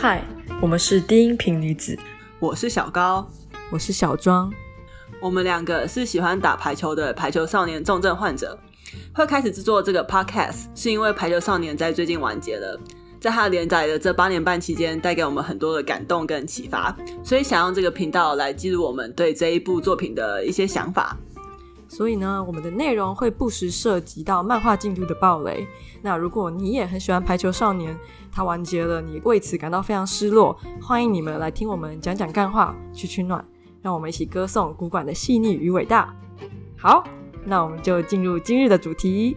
嗨，我们是低音频女子，我是小高，我是小庄，我们两个是喜欢打排球的排球少年重症患者。会开始制作这个 podcast 是因为排球少年在最近完结了，在他连载的这八年半期间，带给我们很多的感动跟启发，所以想用这个频道来记录我们对这一部作品的一些想法。所以呢，我们的内容会不时涉及到漫画进度的暴雷。那如果你也很喜欢排球少年，它完结了，你为此感到非常失落，欢迎你们来听我们讲讲干话，取取暖，让我们一起歌颂古馆的细腻与伟大。好，那我们就进入今日的主题。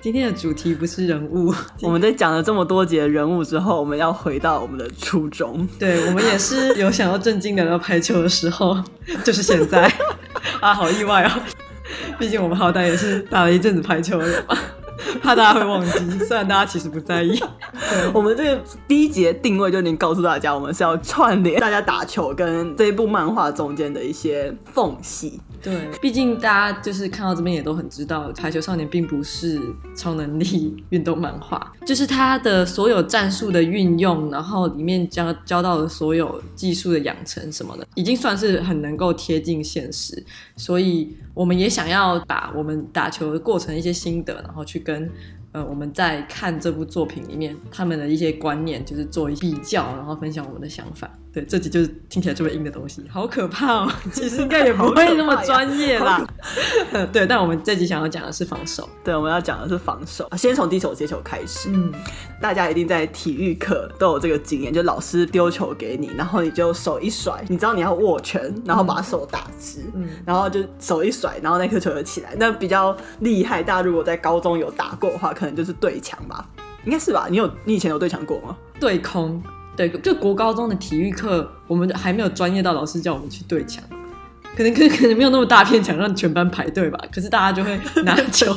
今天的主题不是人物，我们在讲了这么多节人物之后，我们要回到我们的初衷。对，我们也是有想要正经聊聊排球的时候，就是现在 啊，好意外哦。毕竟我们好歹也是打了一阵子排球的，怕大家会忘记，虽然大家其实不在意。我们这个第一节定位就已经告诉大家，我们是要串联大家打球跟这一部漫画中间的一些缝隙。对，毕竟大家就是看到这边也都很知道，《排球少年》并不是超能力运动漫画，就是它的所有战术的运用，然后里面教教到的所有技术的养成什么的，已经算是很能够贴近现实。所以我们也想要把我们打球的过程一些心得，然后去跟呃我们在看这部作品里面他们的一些观念，就是做一比较，然后分享我们的想法。对，这集就是听起来这么硬的东西，好可怕哦！其实应该也不会那么专业啦。对，但我们这集想要讲的是防守。对，我们要讲的是防守。先从低手接球开始。嗯，大家一定在体育课都有这个经验，就老师丢球给你，然后你就手一甩，你知道你要握拳，然后把手打直，嗯，然后就手一甩，然后那颗球就起来。那比较厉害，大家如果在高中有打过的话，可能就是对墙吧？应该是吧？你有，你以前有对墙过吗？对空。对，就国高中的体育课，我们还没有专业到老师叫我们去对墙，可能可能可能没有那么大片墙让全班排队吧。可是大家就会拿球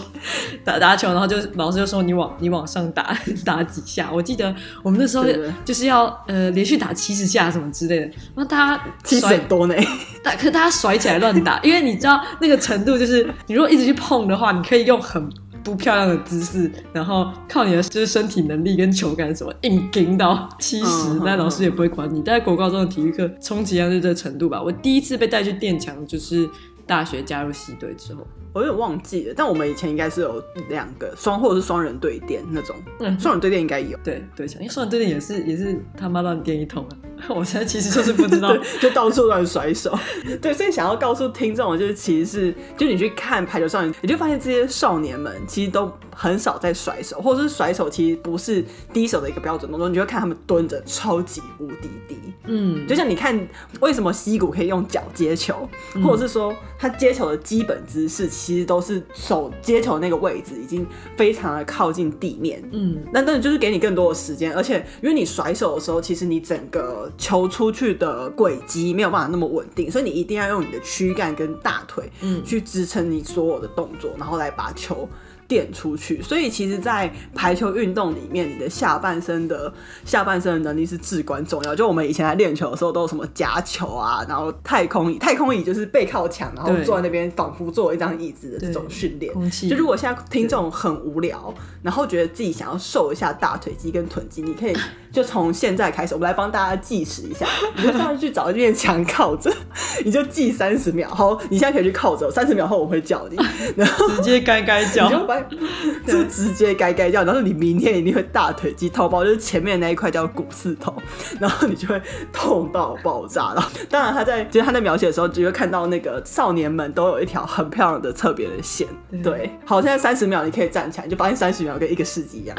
打打球，然后就老师就说你往你往上打打几下。我记得我们那时候就是要呃连续打七十下什么之类的，然后大家甩多呢，大可是大家甩起来乱打，因为你知道那个程度就是你如果一直去碰的话，你可以用很。不漂亮的姿势，然后靠你的就是身体能力跟球感什么硬顶到七十，那老师也不会管你。但在国高中的体育课，充其量就这个程度吧。我第一次被带去垫墙，就是大学加入系队之后。我有点忘记了，但我们以前应该是有两个双或者是双人对垫那种，嗯，双人对垫应该有，对对，因为双人对垫也是也是他妈乱垫一通啊。我现在其实就是不知道，就到处乱甩手。对，所以想要告诉听众，就是其实是就你去看排球少年，你就发现这些少年们其实都很少在甩手，或者是甩手其实不是低手的一个标准动作，你就会看他们蹲着超级无敌低。嗯，就像你看为什么西谷可以用脚接球，或者是说他接球的基本姿势。其实都是手接球那个位置已经非常的靠近地面，嗯，那当然就是给你更多的时间，而且因为你甩手的时候，其实你整个球出去的轨迹没有办法那么稳定，所以你一定要用你的躯干跟大腿，嗯，去支撑你所有的动作，然后来把球。垫出去，所以其实，在排球运动里面，你的下半身的下半身的能力是至关重要。就我们以前在练球的时候，都有什么夹球啊，然后太空椅，太空椅就是背靠墙，然后坐在那边，仿佛坐一张椅子的这种训练。就如果现在听众很无聊，然后觉得自己想要瘦一下大腿肌跟臀肌，你可以就从现在开始，我们来帮大家计时一下，你就上去找一面墙靠着，你就计三十秒。好，你现在可以去靠着，三十秒后我会叫你，然后直接该该叫。就直接该该叫，然后你明天一定会大腿肌痛爆，就是前面那一块叫股四头，然后你就会痛到爆炸了。当然他在其实他在描写的时候，就会看到那个少年们都有一条很漂亮的侧边的线。对，好，现在三十秒你可以站起来，就发现三十秒跟一个世纪一样。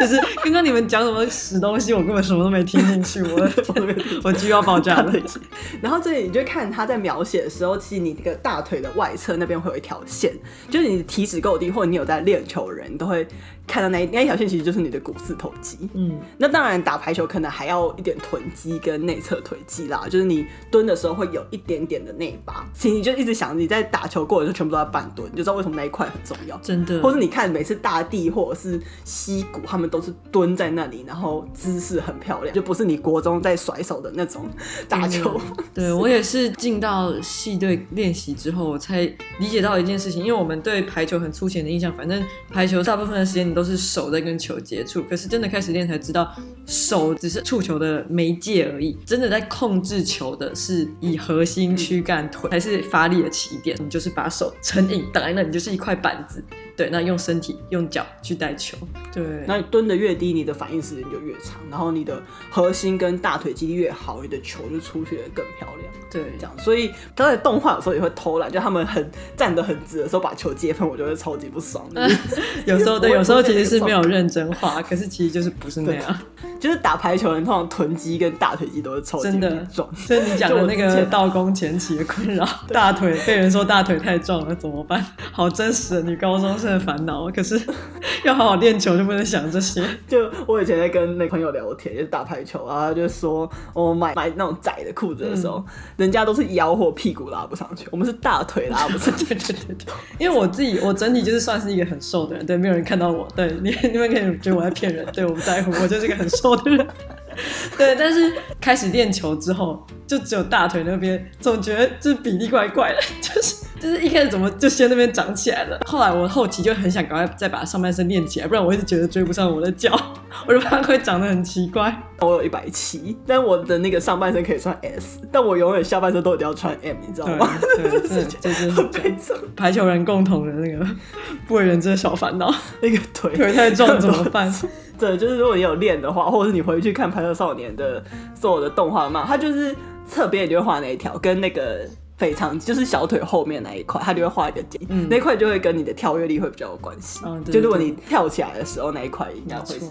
就是刚刚你们讲什么屎东西，我根本什么都没听进去，我 我就要爆炸了。然后这里你就看他在描写的时候，其实你这个大腿的外侧那边会有一条线，就是你的体脂够低，或者你有在练球的人，都会。看到那那一条线，其实就是你的股四头肌。嗯，那当然打排球可能还要一点臀肌跟内侧腿肌啦，就是你蹲的时候会有一点点的内八。其实你就一直想你在打球过的时候全部都在半蹲，你就知道为什么那一块很重要。真的，或是你看每次大地或者是溪谷他们们都是蹲在那里，然后姿势很漂亮，就不是你国中在甩手的那种打球。对，我也是进到系队练习之后，我才理解到一件事情，因为我们对排球很粗浅的印象，反正排球大部分的时间你都是手在跟球接触，可是真的开始练才知道，手只是触球的媒介而已，真的在控制球的是以核心、躯干、腿，还是发力的起点，你就是把手承引，挡在那，你就是一块板子。对，那用身体用脚去带球。对，那你蹲的越低，你的反应时间就越长，然后你的核心跟大腿肌力越好，你的球就出去的更漂亮。对，这样。所以他在动画有时候也会偷懒，就他们很站得很直的时候把球接分，我就会超级不爽。有时候对，有时候其实是没有认真画，可是其实就是不是那样。就是打排球人通常臀肌跟大腿肌都是超级壮。所以你讲的那个道宫前期的困扰，大腿被人说大腿太壮了怎么办？好真实的女高中生。的烦恼，可是 要好好练球就不能想这些。就我以前在跟那朋友聊天，就是打排球啊，就说我买买那种窄的裤子的时候，嗯、人家都是腰或屁股拉不上去，我们是大腿拉不上去。对对对对，因为我自己我整体就是算是一个很瘦的人，对，没有人看到我，对你你们可以觉得我在骗人，对，我不在乎，我就是一个很瘦的人。对，但是开始练球之后，就只有大腿那边，总觉得就是比例怪怪的，就是就是一开始怎么就先那边长起来了，后来我后期就很想赶快再把上半身练起来，不然我一直觉得追不上我的脚，我就怕会长得很奇怪。我有一百七，但我的那个上半身可以穿 S，但我永远下半身都一定要穿 M，你知道吗？这是很。排球人共同的那个 不为人知的小烦恼，那个腿腿太重怎么办？对，就是如果你有练的话，或者是你回去看《排球少年》的所有的动画嘛，他就是侧边就会画那一条，跟那个腓肠就是小腿后面那一块，它就会画一个点，嗯、那块就会跟你的跳跃力会比较有关系。嗯、就如果你跳起来的时候，那一块应该会是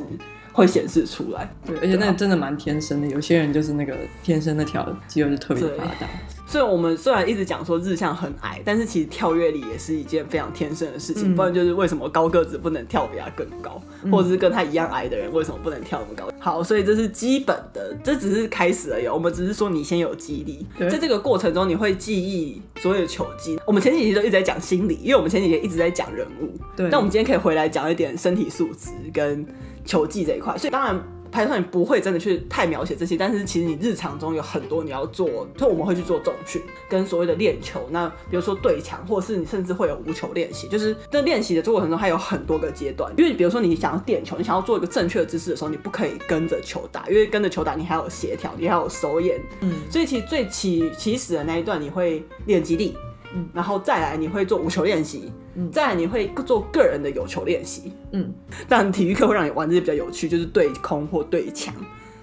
会显示出来。对，而且那真的蛮天生的，有些人就是那个天生那条肌肉就特别发达。所以我们虽然一直讲说日向很矮，但是其实跳跃力也是一件非常天生的事情。嗯、不然就是为什么高个子不能跳比他更高，嗯、或者是跟他一样矮的人为什么不能跳那么高？好，所以这是基本的，这只是开始而已。我们只是说你先有肌力，在这个过程中你会记忆所有的球技。我们前几集都一直在讲心理，因为我们前几集一直在讲人物。对，但我们今天可以回来讲一点身体素质跟球技这一块。所以当然。排球你不会真的去太描写这些，但是其实你日常中有很多你要做，就我们会去做重训跟所谓的练球。那比如说对墙，或者是你甚至会有无球练习，就是在练习的过程中还有很多个阶段。因为比如说你想要垫球，你想要做一个正确的姿势的时候，你不可以跟着球打，因为跟着球打你还有协调，你还有手眼。嗯，所以其实最起起始的那一段你会练肌力，嗯，然后再来你会做无球练习。再来你会做个人的有球练习，嗯，但体育课会让你玩这些比较有趣，就是对空或对墙，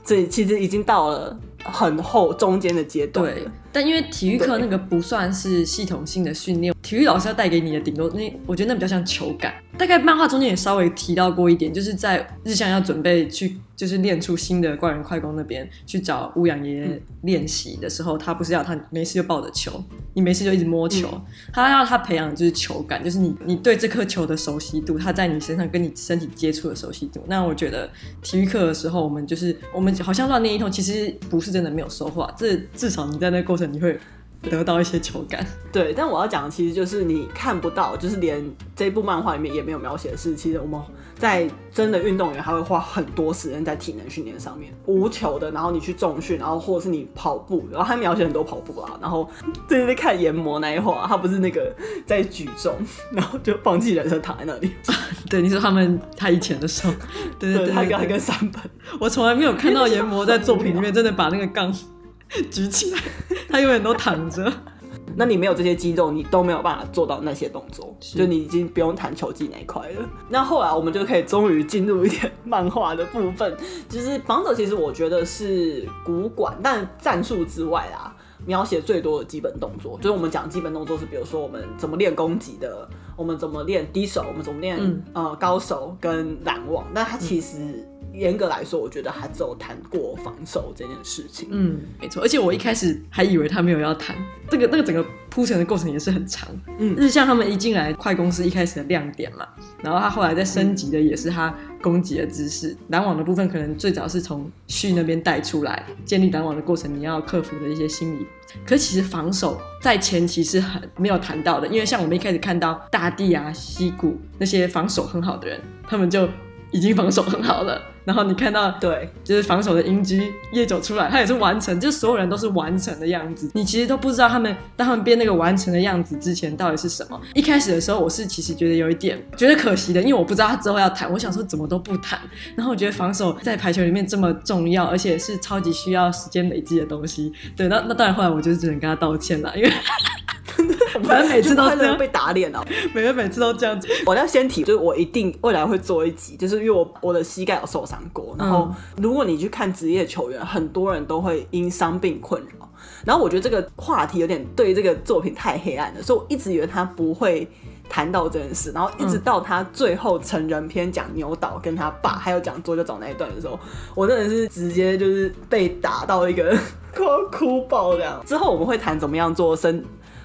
这其实已经到了很后中间的阶段。对，但因为体育课那个不算是系统性的训练，体育老师要带给你的顶多那，我觉得那比较像球感。大概漫画中间也稍微提到过一点，就是在日向要准备去。就是练出新的怪人快攻那边去找乌养爷爷练习的时候，嗯、他不是要他没事就抱着球，你没事就一直摸球，嗯、他要他培养的就是球感，就是你你对这颗球的熟悉度，他在你身上跟你身体接触的熟悉度。那我觉得体育课的时候，我们就是我们好像乱练一通，其实不是真的没有收获，这至少你在那过程你会。得到一些球感，对，但我要讲的其实就是你看不到，就是连这部漫画里面也没有描写的是，其实我们在真的运动员还会花很多时间在体能训练上面，无球的，然后你去重训，然后或者是你跑步，然后他描写很多跑步啊，然后最近在看研磨那一话，他不是那个 在举重，然后就放弃人生躺在那里，对，你说他们他以前的时候，对对对，对，他跟他跟三本，我从来没有看到研磨在作品里面真的把那个杠。举起来，他永远都躺着。那你没有这些肌肉，你都没有办法做到那些动作，就你已经不用谈球技那一块了。那后来我们就可以终于进入一点漫画的部分，就是防守其实我觉得是古管，但战术之外啊，描写最多的基本动作，就是我们讲基本动作是，比如说我们怎么练攻击的，我们怎么练低手，我们怎么练、嗯、呃高手跟拦网，那它其实。嗯严格来说，我觉得他只有谈过防守这件事情。嗯，没错。而且我一开始还以为他没有要谈这个，那个整个铺陈的过程也是很长。嗯，日向他们一进来，快攻是一开始的亮点嘛。然后他后来在升级的也是他攻击的姿势，拦、嗯、网的部分可能最早是从旭那边带出来，建立拦网的过程你要克服的一些心理。可其实防守在前期是很没有谈到的，因为像我们一开始看到大地啊、西谷那些防守很好的人，他们就。已经防守很好了，然后你看到对，就是防守的英居夜九出来，他也是完成，就所有人都是完成的样子。你其实都不知道他们当他们编那个完成的样子之前到底是什么。一开始的时候，我是其实觉得有一点觉得可惜的，因为我不知道他之后要谈，我想说怎么都不谈。然后我觉得防守在排球里面这么重要，而且是超级需要时间累积的东西。对，那那当然后来我就只能跟他道歉了，因为。反正每次都这样被打脸哦，每个每次都这样子。我要先提，就是我一定未来会做一集，就是因为我我的膝盖有受伤过。然后如果你去看职业球员，很多人都会因伤病困扰。然后我觉得这个话题有点对这个作品太黑暗了，所以我一直以为他不会谈到这件事。然后一直到他最后成人篇讲牛岛跟他爸，还有讲左就找那一段的时候，我真的是直接就是被打到一个 快要哭爆这样。之后我们会谈怎么样做身。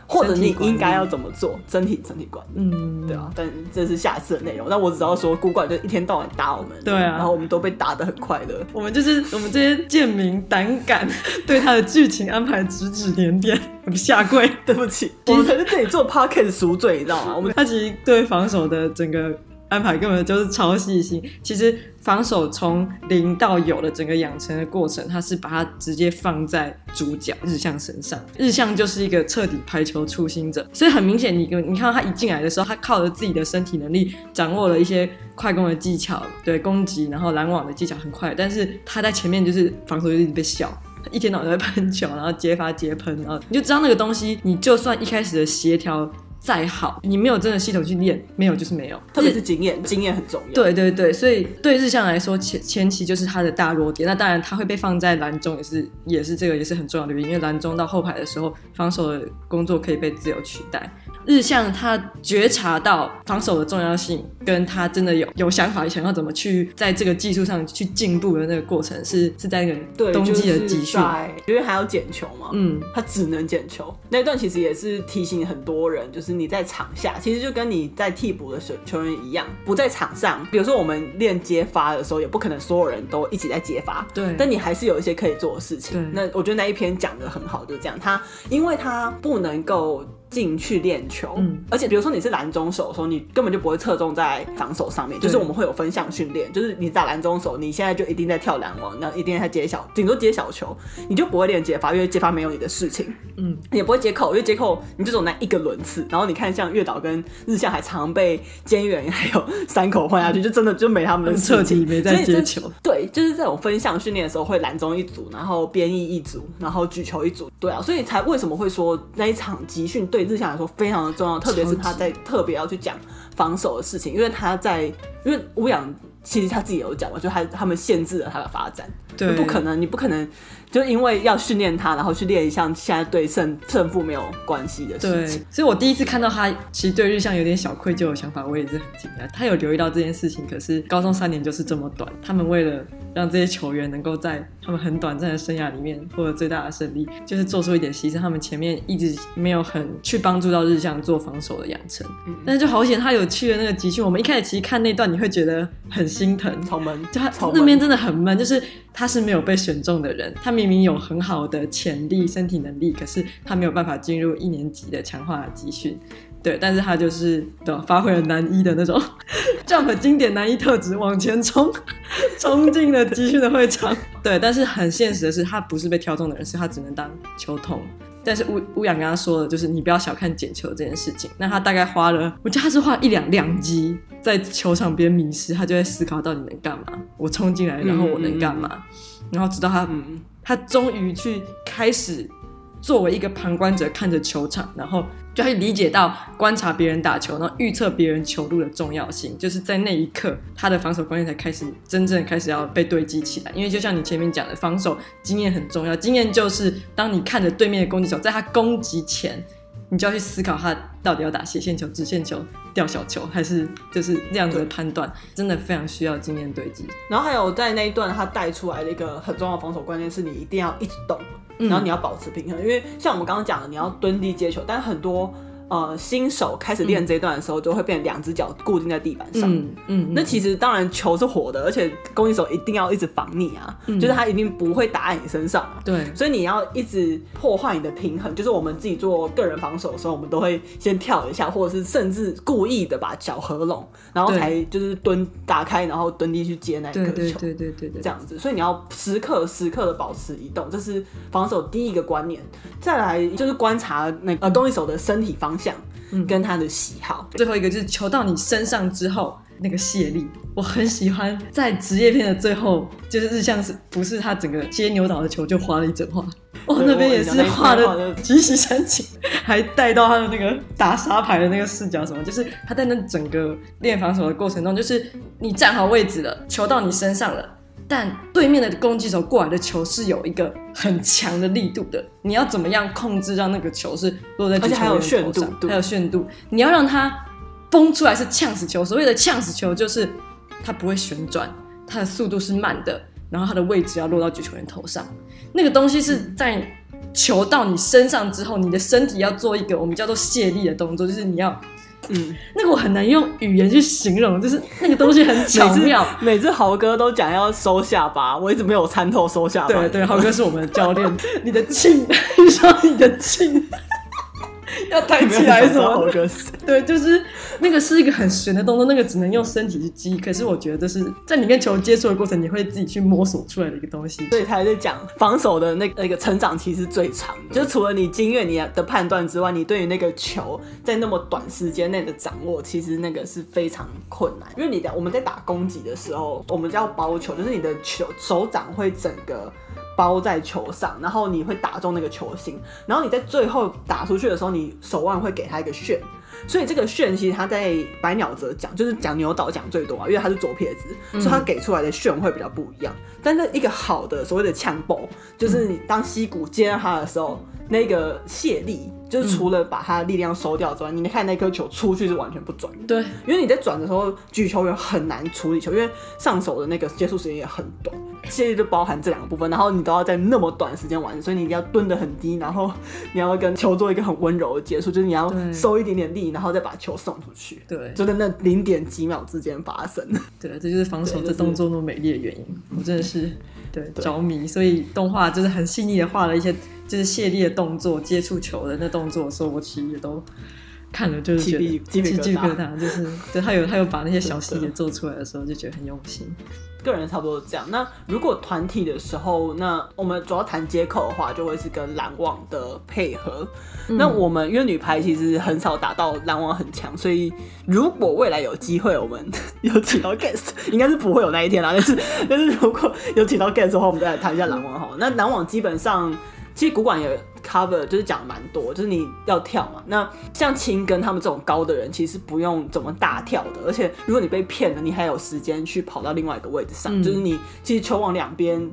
或者你应该要怎么做身体身体管理？嗯，对啊，但这是下次的内容。那我只要说，古怪就一天到晚打我们，对啊，然后我们都被打得很快乐。我们就是我们这些贱民胆敢对他的剧情安排指指点点，我们下跪，对不起，我们才是这里做 p o c k e t 赎罪，你知道吗？我们他其实对防守的整个。安排根本就是超细心。其实防守从零到有的整个养成的过程，他是把它直接放在主角日向身上。日向就是一个彻底排球初心者，所以很明显，你你看他一进来的时候，他靠着自己的身体能力，掌握了一些快攻的技巧，对攻击，然后拦网的技巧很快。但是他在前面就是防守就一直被笑，一天到晚在喷球，然后接发接喷，然后你就知道那个东西，你就算一开始的协调。再好，你没有真的系统去练，没有就是没有。特别是经验，经验很重要。对对对，所以对日向来说，前前期就是他的大弱点。那当然，他会被放在蓝中，也是也是这个也是很重要的原因，因为蓝中到后排的时候，防守的工作可以被自由取代。日向他觉察到防守的重要性，跟他真的有有想法，想要怎么去在这个技术上去进步的那个过程，是是在那个冬季的集训，因为还要捡球嘛，嗯，他只能捡球。那段其实也是提醒很多人，就是你在场下，其实就跟你在替补的球球员一样，不在场上。比如说我们练接发的时候，也不可能所有人都一起在接发，对。但你还是有一些可以做的事情。那我觉得那一篇讲的很好，就是这样。他因为他不能够。进去练球，嗯，而且比如说你是篮中手的时候，你根本就不会侧重在防守上面，就是我们会有分项训练，就是你打篮中手，你现在就一定在跳篮网，然后一定在接小，顶多接小球，你就不会练接发，因为接发没有你的事情，嗯，你也不会接扣，因为接扣你就只那一个轮次，然后你看像月岛跟日向还常被菅原还有山口换下去，就真的就没他们的彻底没在接球，对，就是这种分项训练的时候会篮中一组，然后边翼一组，然后举球一组，对啊，所以才为什么会说那一场集训对。对日向来说非常的重要，特别是他在特别要去讲防守的事情，因为他在，因为乌养其实他自己有讲嘛，就他他们限制了他的发展，对，不可能，你不可能。就因为要训练他，然后去练一项现在对胜胜负没有关系的事情。对，所以我第一次看到他，其实对日向有点小愧疚的想法，我也是很惊讶。他有留意到这件事情，可是高中三年就是这么短，他们为了让这些球员能够在他们很短暂的生涯里面获得最大的胜利，就是做出一点牺牲。他们前面一直没有很去帮助到日向做防守的养成，嗯、但是就好险他有去了那个集训。我们一开始其实看那段，你会觉得很心疼，超闷，就他那边真的很闷，就是。他是没有被选中的人，他明明有很好的潜力、身体能力，可是他没有办法进入一年级的强化集训。对，但是他就是的发挥了男一的那种 jump 经典男一特质，往前冲，冲进了集训的会场。对，但是很现实的是，他不是被挑中的人，是他只能当球童。但是乌乌阳跟他说的，就是你不要小看捡球这件事情。那他大概花了，我觉得他是花一两两集在球场边迷失，他就在思考到底能干嘛。我冲进来，然后我能干嘛？然后直到他，嗯、他终于去开始。作为一个旁观者看着球场，然后就会理解到观察别人打球，然后预测别人球路的重要性。就是在那一刻，他的防守观念才开始真正开始要被堆积起来。因为就像你前面讲的，防守经验很重要。经验就是当你看着对面的攻击手，在他攻击前，你就要去思考他到底要打斜线球、直线球、吊小球，还是就是这样子的判断，真的非常需要经验堆积。然后还有在那一段他带出来的一个很重要的防守观念是，你一定要一直动。然后你要保持平衡，因为像我们刚刚讲的，你要蹲地接球，但很多呃新手开始练这一段的时候，就会变两只脚固定在地板上。嗯嗯，那其实当然球是活的，而且攻击手一定要一直防你啊，就是他一定不会打在你身上啊。对，所以你要一直破坏你的平衡。就是我们自己做个人防守的时候，我们都会先跳一下，或者是甚至故意的把脚合拢，然后才就是蹲打开，然后蹲地去接那颗球。对对对对这样子。所以你要时刻时刻的保持移动，这是防守第一个观念。再来就是观察那个呃攻击手的身体方向，跟他的喜好。最后一个就是球到你身上之后那个卸力，我很喜欢在职业片的最后，就是日向是不是他整个接牛岛的球就花了一整画，哦，那边也是画的极其煽情，还带到他的那个打沙排的那个视角什么，就是他在那整个练防守的过程中，就是你站好位置了，球到你身上了。但对面的攻击手过来的球是有一个很强的力度的，你要怎么样控制让那个球是落在球？而且还有炫度，还有炫度，你要让它崩出来是呛死球。所谓的呛死球就是它不会旋转，它的速度是慢的，然后它的位置要落到举球员头上。那个东西是在球到你身上之后，你的身体要做一个我们叫做卸力的动作，就是你要。嗯，那个我很难用语言去形容，就是那个东西很巧妙。每次，豪哥都讲要收下巴，我一直没有参透收下巴。对对，豪哥是我们的教练。你的劲，你说你的劲。要抬起来什么？对，就是那个是一个很悬的动作，那个只能用身体去记忆。可是我觉得这是在你跟球接触的过程，你会自己去摸索出来的一个东西。所以他还在讲防守的那个、那个成长期是最长的，就除了你经验、你的判断之外，你对于那个球在那么短时间内的掌握，其实那个是非常困难。因为你的我们在打攻击的时候，我们叫包球，就是你的球手掌会整个。包在球上，然后你会打中那个球心，然后你在最后打出去的时候，你手腕会给他一个旋，所以这个旋其实他在白鸟泽讲，就是讲牛岛讲最多啊，因为他是左撇子，所以他给出来的旋会比较不一样。但是一个好的所谓的呛爆，就是你当溪谷接他的时候，那个卸力。就是除了把他的力量收掉之外，你看那颗球出去是完全不转的。对，因为你在转的时候，举球员很难处理球，因为上手的那个接触时间也很短。卸力就包含这两个部分，然后你都要在那么短时间完成，所以你一定要蹲得很低，然后你要跟球做一个很温柔的接触，就是你要收一点点力，然后再把球送出去。对，就在那零点几秒之间发生。对，这就是防守这动作那么美丽的原因。我真的是对着迷，所以动画就是很细腻的画了一些。就是卸力的动作，接触球的那动作的时候，我其实也都看了，就是觉得鸡皮疙瘩，就是 对他有他有把那些小细节做出来的时候，就觉得很用心。个人差不多是这样。那如果团体的时候，那我们主要谈接口的话，就会是跟拦网的配合。嗯、那我们因为女排其实很少打到拦网很强，所以如果未来有机会，我们 有请到 guest，应该是不会有那一天啦。但是但是如果有请到 guest 的话，我们再来谈一下拦网好。那拦网基本上。其实古馆也 cover，就是讲蛮多，就是你要跳嘛。那像青跟他们这种高的人，其实不用怎么大跳的。而且如果你被骗了，你还有时间去跑到另外一个位置上，嗯、就是你其实球往两边。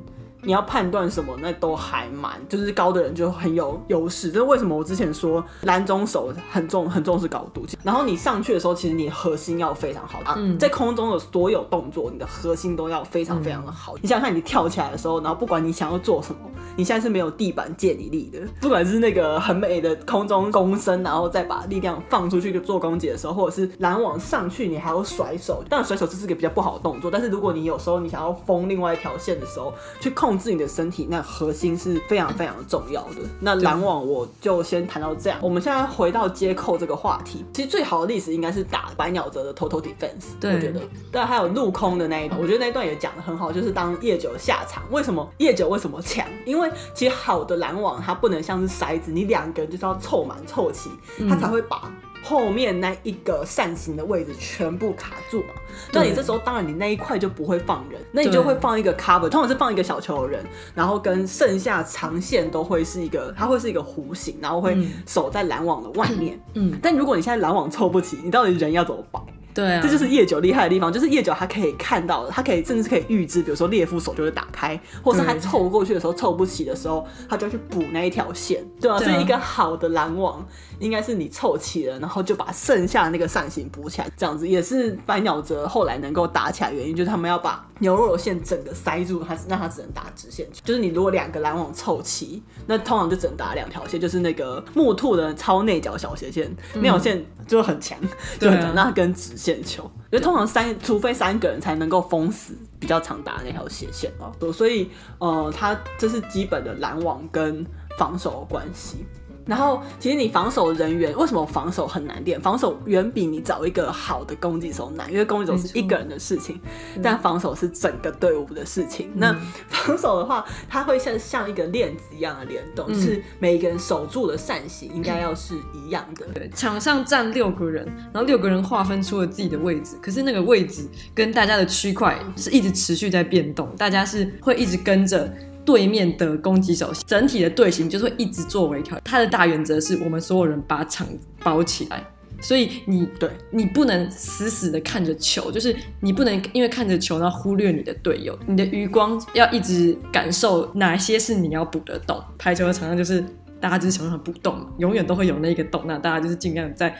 你要判断什么，那都还蛮，就是高的人就很有优势。这是为什么我之前说篮中手很重，很重视高度。然后你上去的时候，其实你核心要非常好啊。嗯、在空中的所有动作，你的核心都要非常非常的好。嗯、你想想看，你跳起来的时候，然后不管你想要做什么，你现在是没有地板借你力的。不管是那个很美的空中弓身，然后再把力量放出去就做攻击的时候，或者是拦网上去，你还要甩手。当然甩手这是个比较不好的动作，但是如果你有时候你想要封另外一条线的时候，去控。控制你的身体，那核心是非常非常重要的。那篮网我就先谈到这样。我们现在回到接扣这个话题，其实最好的例子应该是打白鸟泽的 total defense。对，我觉得。但还有陆空的那一段，我觉得那一段也讲的很好，就是当夜久下场，为什么夜久为什么强？因为其实好的篮网它不能像是筛子，你两个人就是要凑满凑齐，它才会把。后面那一个扇形的位置全部卡住嘛？那你这时候当然你那一块就不会放人，那你就会放一个 cover，通常是放一个小球的人，然后跟剩下长线都会是一个，它会是一个弧形，然后会守在拦网的外面。嗯，但如果你现在拦网凑不齐，你到底人要怎么绑？对啊，这就是夜久厉害的地方，就是夜久他可以看到，他可以甚至可以预知，比如说猎夫手就会打开，或是他凑过去的时候凑不齐的时候，他就去补那一条线，对啊？所以一个好的拦网应该是你凑齐了，然后就把剩下的那个扇形补起来，这样子也是百鸟泽后来能够打起来原因，就是他们要把牛肉的线整个塞住，它让它只能打直线球。就是你如果两个拦网凑齐，那通常就只能打两条线，就是那个木兔的超内角小斜线，那条线就很强，就很强，那跟直线球。因为通常三，除非三个人才能够封死比较常打的那条斜线哦。所以呃，它这是基本的拦网跟防守的关系。然后，其实你防守人员为什么防守很难练？防守远比你找一个好的攻击手难，因为攻击手是一个人的事情，但防守是整个队伍的事情。嗯、那防守的话，它会像像一个链子一样的联动，是每一个人守住的扇形应该要是一样的。对，场上站六个人，然后六个人划分出了自己的位置，可是那个位置跟大家的区块是一直持续在变动，大家是会一直跟着。对面的攻击手，整体的队形就是会一直做微调。它的大原则是我们所有人把场包起来，所以你对你不能死死的看着球，就是你不能因为看着球然后忽略你的队友，你的余光要一直感受哪些是你要补的洞。排球的场上就是大家就是想办法补洞，永远都会有那个洞，那大家就是尽量在。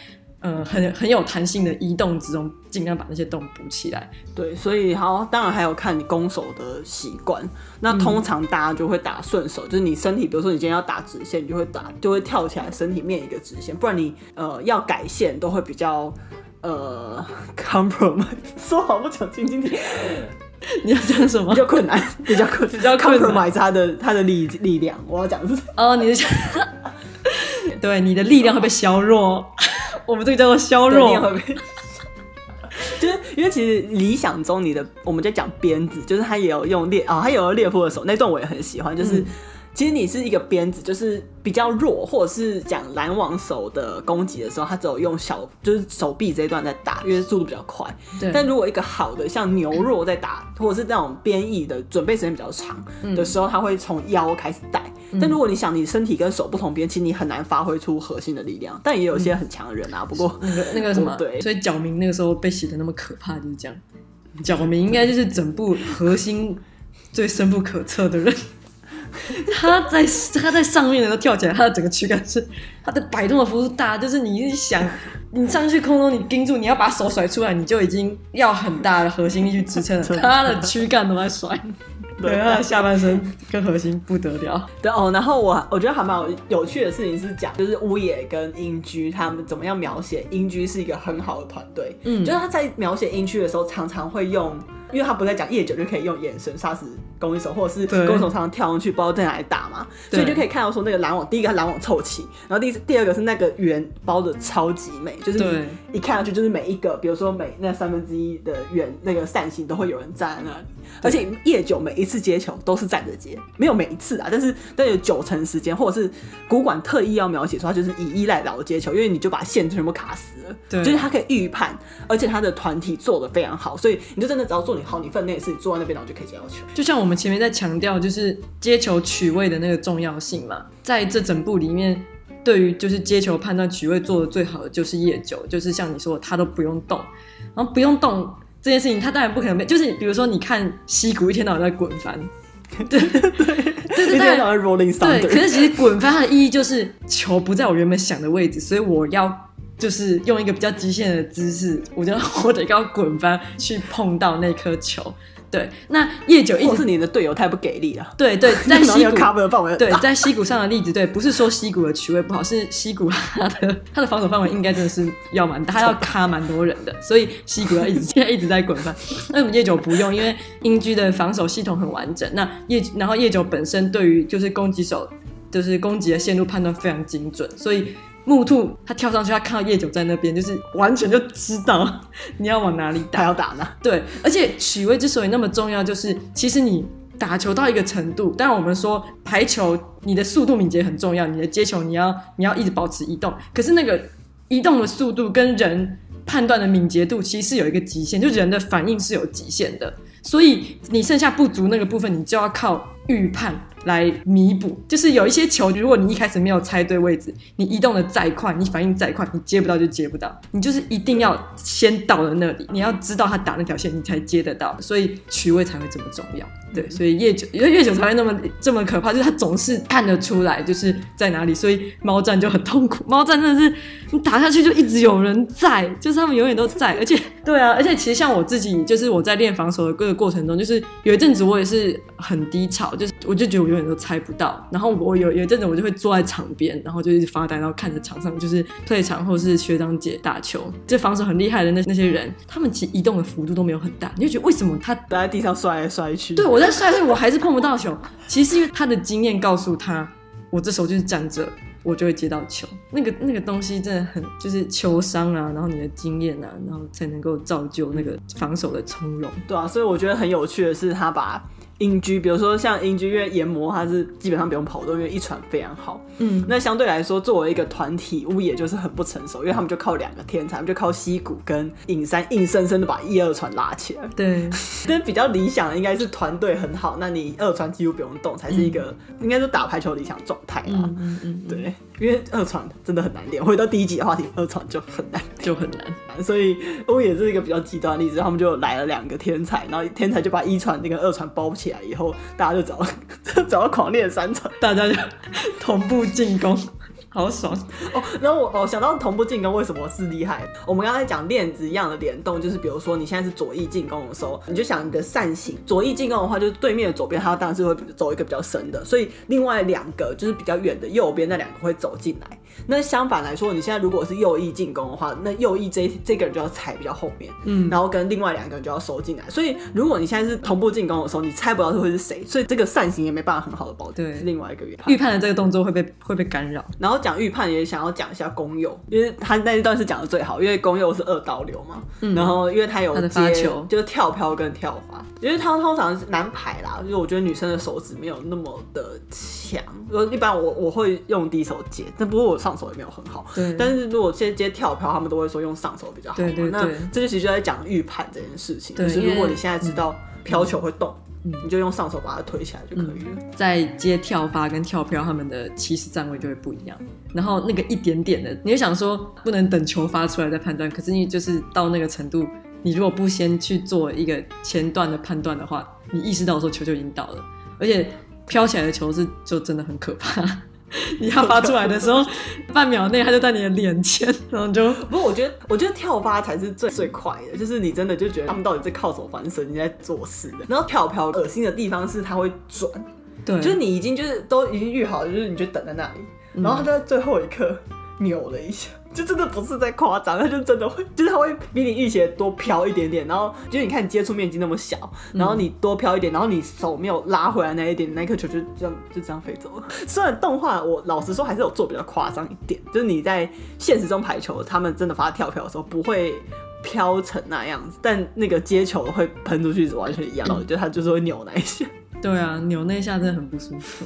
呃，很很有弹性的移动之中，尽量把那些洞补起来。对，所以好，当然还有看你攻守的习惯。那通常大家就会打顺手，嗯、就是你身体，比如说你今天要打直线，你就会打，就会跳起来，身体面一个直线。不然你呃要改线，都会比较呃 compromise。说好不讲晶晶体，你要讲什么？比较困难，比较困，比较 compromise 他的他的力力量。我要讲的是哦，你是 对你的力量会被削弱。我们这个叫做削弱，就是因为其实理想中你的，我们在讲鞭子，就是他也有用猎啊，他有猎夫的手那段我也很喜欢，就是。嗯其实你是一个鞭子，就是比较弱，或者是讲拦网手的攻击的时候，他只有用小，就是手臂这一段在打，因为速度比较快。对。但如果一个好的像牛肉在打，或者是那种编译的准备时间比较长的时候，他会从腰开始带。嗯。但如果你想你身体跟手不同边，其实你很难发挥出核心的力量。但也有一些很强的人啊，不过那个那个什么，对。所以角明那个时候被写的那么可怕，就是这样。角明应该就是整部核心最深不可测的人。他在他在上面的时候跳起来，他的整个躯干是他的摆动的幅度大，就是你一想，你上去空中你盯住，你要把手甩出来，你就已经要很大的核心力去支撑了。他的躯干都在甩，对，他的下半身跟核心不得了。对哦，然后我我觉得还蛮有有趣的事情是讲，就是乌野跟英居他们怎么样描写英居是一个很好的团队，嗯，就是他在描写英居的时候常常会用。因为他不在讲夜久就可以用眼神杀死攻击手，或者是攻击手常常跳上去不知道在哪里打嘛，所以就可以看到说那个拦网，第一个拦网凑齐，然后第第二个是那个圆包的超级美，就是一看上去就是每一个，比如说每那三分之一的圆那个扇形都会有人站在那里，而且夜久每一次接球都是站着接，没有每一次啊，但是但有九成时间，或者是古馆特意要描写说他就是以依赖老接球，因为你就把线全部卡死了，对，就是他可以预判，而且他的团体做的非常好，所以你就真的只要做。好，你分内事，你坐在那边，然后就可以接到球。就像我们前面在强调，就是接球取位的那个重要性嘛。在这整部里面，对于就是接球判断取位做的最好的就是叶九，就是像你说的，他都不用动，然后不用动这件事情，他当然不可能被。就是比如说，你看西谷一天到晚在滚翻，对 对对对，一天到晚 rolling thunder。对，可是其实滚翻它的意义就是球不在我原本想的位置，所以我要。就是用一个比较极限的姿势，我觉得我得要滚翻去碰到那颗球。对，那夜九一直是你的队友太不给力了。对对，在西谷对，在西谷上的例子，对，不是说西谷的取位不好，是西谷他的他的防守范围应该真的是要蛮 大，他要卡蛮多人的，所以西谷要一直现在一直在滚翻。那我们夜九不用，因为英居的防守系统很完整。那夜然后夜九本身对于就是攻击手就是攻击的线路判断非常精准，所以。木兔他跳上去，他看到叶九在那边，就是完全就知道 你要往哪里打，他要打哪。对，而且取位之所以那么重要，就是其实你打球到一个程度，当然我们说排球你的速度敏捷很重要，你的接球你要你要一直保持移动，可是那个移动的速度跟人判断的敏捷度其实是有一个极限，就人的反应是有极限的，所以你剩下不足那个部分，你就要靠预判来弥补。就是有一些球，如果你一开始没有猜对位置，你移动的再快，你反应再快，你接不到就接不到。你就是一定要先到了那里，你要知道他打那条线，你才接得到。所以取位才会这么重要。对，所以夜久，因为夜久才会那么这么可怕，就是他总是看得出来就是在哪里，所以猫战就很痛苦。猫战真的是你打下去就一直有人在，就是他们永远都在，而且对啊，而且其实像我自己，就是我在练防守的各个过程中，就是有一阵子我也是很低潮，就是我就觉得我永远都猜不到，然后我有有一阵子我就会坐在场边，然后就一直发呆，然后看着场上就是退场或是学长姐打球，这防守很厉害的那那些人，他们其实移动的幅度都没有很大，你就觉得为什么他待在地上摔来摔去？对我我在。摔，我还是碰不到球。其实因为他的经验告诉他，我这时候就是站着，我就会接到球。那个那个东西真的很，就是球商啊，然后你的经验啊，然后才能够造就那个防守的从容。对啊，所以我觉得很有趣的是，他把。音居，比如说像音居，因为研磨它是基本上不用跑动，因为一传非常好。嗯，那相对来说，作为一个团体，屋野就是很不成熟，因为他们就靠两个天才，他们就靠溪谷跟影山硬生生的把一二传拉起来。对，但比较理想的应该是团队很好，那你二传几乎不用动，才是一个、嗯、应该是打排球理想状态啦。嗯嗯，嗯对，因为二传真的很难练。回到第一集的话题，二传就很难，就很难。所以乌野是一个比较极端的例子，他们就来了两个天才，然后天才就把一传那个二传包起起来以后，大家就找 找到狂练三层，大家就同步进攻，好爽哦！然后我哦想到同步进攻为什么是厉害？我们刚才讲链子一样的联动，就是比如说你现在是左翼进攻的时候，你就想你的扇形左翼进攻的话，就是对面的左边，它当然是会走一个比较深的，所以另外两个就是比较远的右边那两个会走进来。那相反来说，你现在如果是右翼进攻的话，那右翼这这个人就要踩比较后面，嗯，然后跟另外两个人就要收进来。所以如果你现在是同步进攻的时候，你猜不到是会是谁，所以这个扇形也没办法很好的保证。对，是另外一个。预判的这个动作会被会被干扰。然后讲预判也想要讲一下公佑，因为他那一段是讲的最好，因为公佑是二刀流嘛，嗯，然后因为他有接他球。就是跳飘跟跳发，因为他通常是男排啦，就是我觉得女生的手指没有那么的强，一般我我会用低手接，但不过我上手也没有很好。对，但是如果先接跳飘，他们都会说用上手比较好。对对对，那这就其实就在讲预判这件事情。对，就是如果你现在知道飘球会动，你就用上手把它推起来就可以了。在接跳发跟跳飘，他们的起始站位就会不一样。然后那个一点点的，你就想说不能等球发出来再判断，可是你就是到那个程度，你如果不先去做一个前段的判断的话，你意识到的时候球就已经倒了，而且飘起来的球是就真的很可怕。你要发出来的时候，半秒内它就在你的脸前，然后就不过我觉得，我觉得跳发才是最最快的，就是你真的就觉得他们到底在靠什么翻身，你在做事的。然后跳飘恶心的地方是它会转，对，就是你已经就是都已经预好了，就是你就等在那里，然后他就在最后一刻扭了一下。就真的不是在夸张，他就真的会，就是他会比你预期的多飘一点点，然后就是你看你接触面积那么小，然后你多飘一点，然后你手没有拉回来那一点，那颗球就这样就这样飞走了。虽然动画我老实说还是有做比较夸张一点，就是你在现实中排球，他们真的发跳票的时候不会飘成那样子，但那个接球会喷出去是完全一样的，我觉得他就是会扭那一下。对啊，扭那一下真的很不舒服。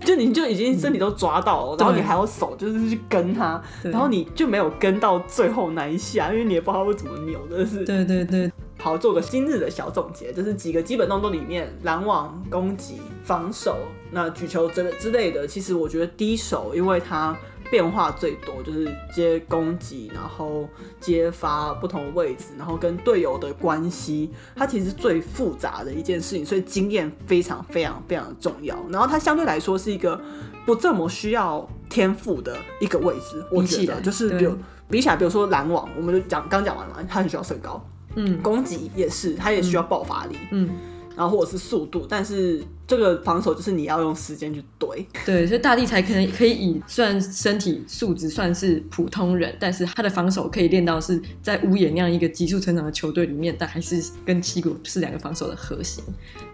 就你就已经身体都抓到了，嗯、然后你还要手就是去跟他，然后你就没有跟到最后那一下，因为你也不知道会怎么扭的是。对对对，好，做个今日的小总结，就是几个基本动作里面，拦网、攻击、防守，那举球之之类的，其实我觉得低手，因为它。变化最多就是接攻击，然后接发不同位置，然后跟队友的关系，它其实最复杂的一件事情，所以经验非常非常非常的重要。然后它相对来说是一个不这么需要天赋的一个位置，我觉得就是比如比起来，比如说篮网，我们就讲刚讲完了，它很需要身高，嗯，攻击也是，它也需要爆发力，嗯，嗯，然后或者是速度，但是。这个防守就是你要用时间去堆，对，所以大地才可能可以以虽然身体素质算是普通人，但是他的防守可以练到是在乌野那样一个急速成长的球队里面，但还是跟七谷是两个防守的核心。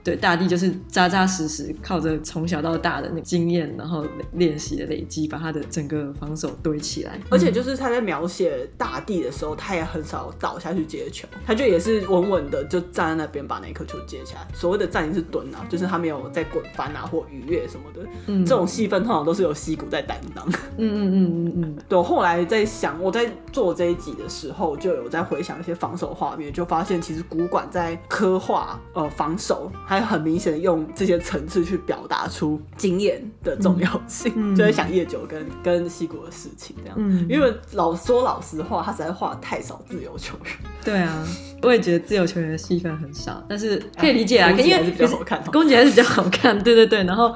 对，大地就是扎扎实实靠着从小到大的那个经验，然后练习的累积，把他的整个防守堆起来。而且就是他在描写大地的时候，他也很少倒下去接球，他就也是稳稳的就站在那边把那颗球接起来。所谓的站也是蹲啊，就是他没有。么在滚翻啊或愉悦什么的。嗯，这种戏份通常都是由西谷在担当。嗯嗯嗯嗯嗯。对，我后来在想，我在做这一集的时候，就有在回想一些防守画面，就发现其实古馆在刻画呃防守，还很明显的用这些层次去表达出经验的重要性。嗯，就在想夜久跟跟西谷的事情这样。嗯，因为老说老实话，他实在画太少自由球员。对啊，我也觉得自由球员的戏份很少，但是可以理解啊，因为还是比较好看，攻击还是比较好看。对对对，然后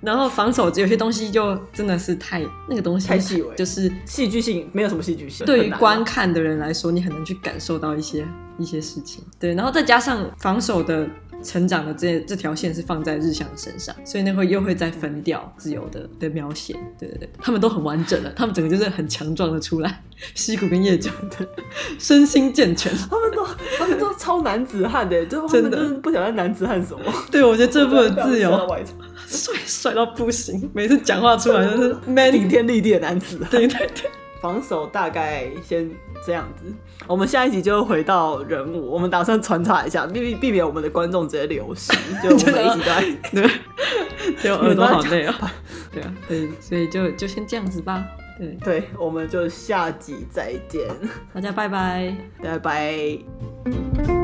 然后防守有些东西就真的是太那个东西太细微，就是戏剧性没有什么戏剧性。对于观看的人来说，你很难去感受到一些一些事情。对，然后再加上防守的。成长的这这条线是放在日向身上，所以那会又会再分掉自由的的描写。对对对，他们都很完整的，他们整个就是很强壮的出来。西谷跟夜久的身心健全，他们都他们都超男子汉的，就他们就是不晓得男子汉什么。对，我觉得这部的自由帅帅到不行，每次讲话出来就是 man 顶天立地的男子。对对对。防守大概先这样子，我们下一集就回到人物，我们打算穿插一下，避避免我们的观众直接流失，就 我们一直在 对，就耳朵好累啊，对啊，所以所以就就先这样子吧，对。对，我们就下集再见，大家拜拜，拜拜。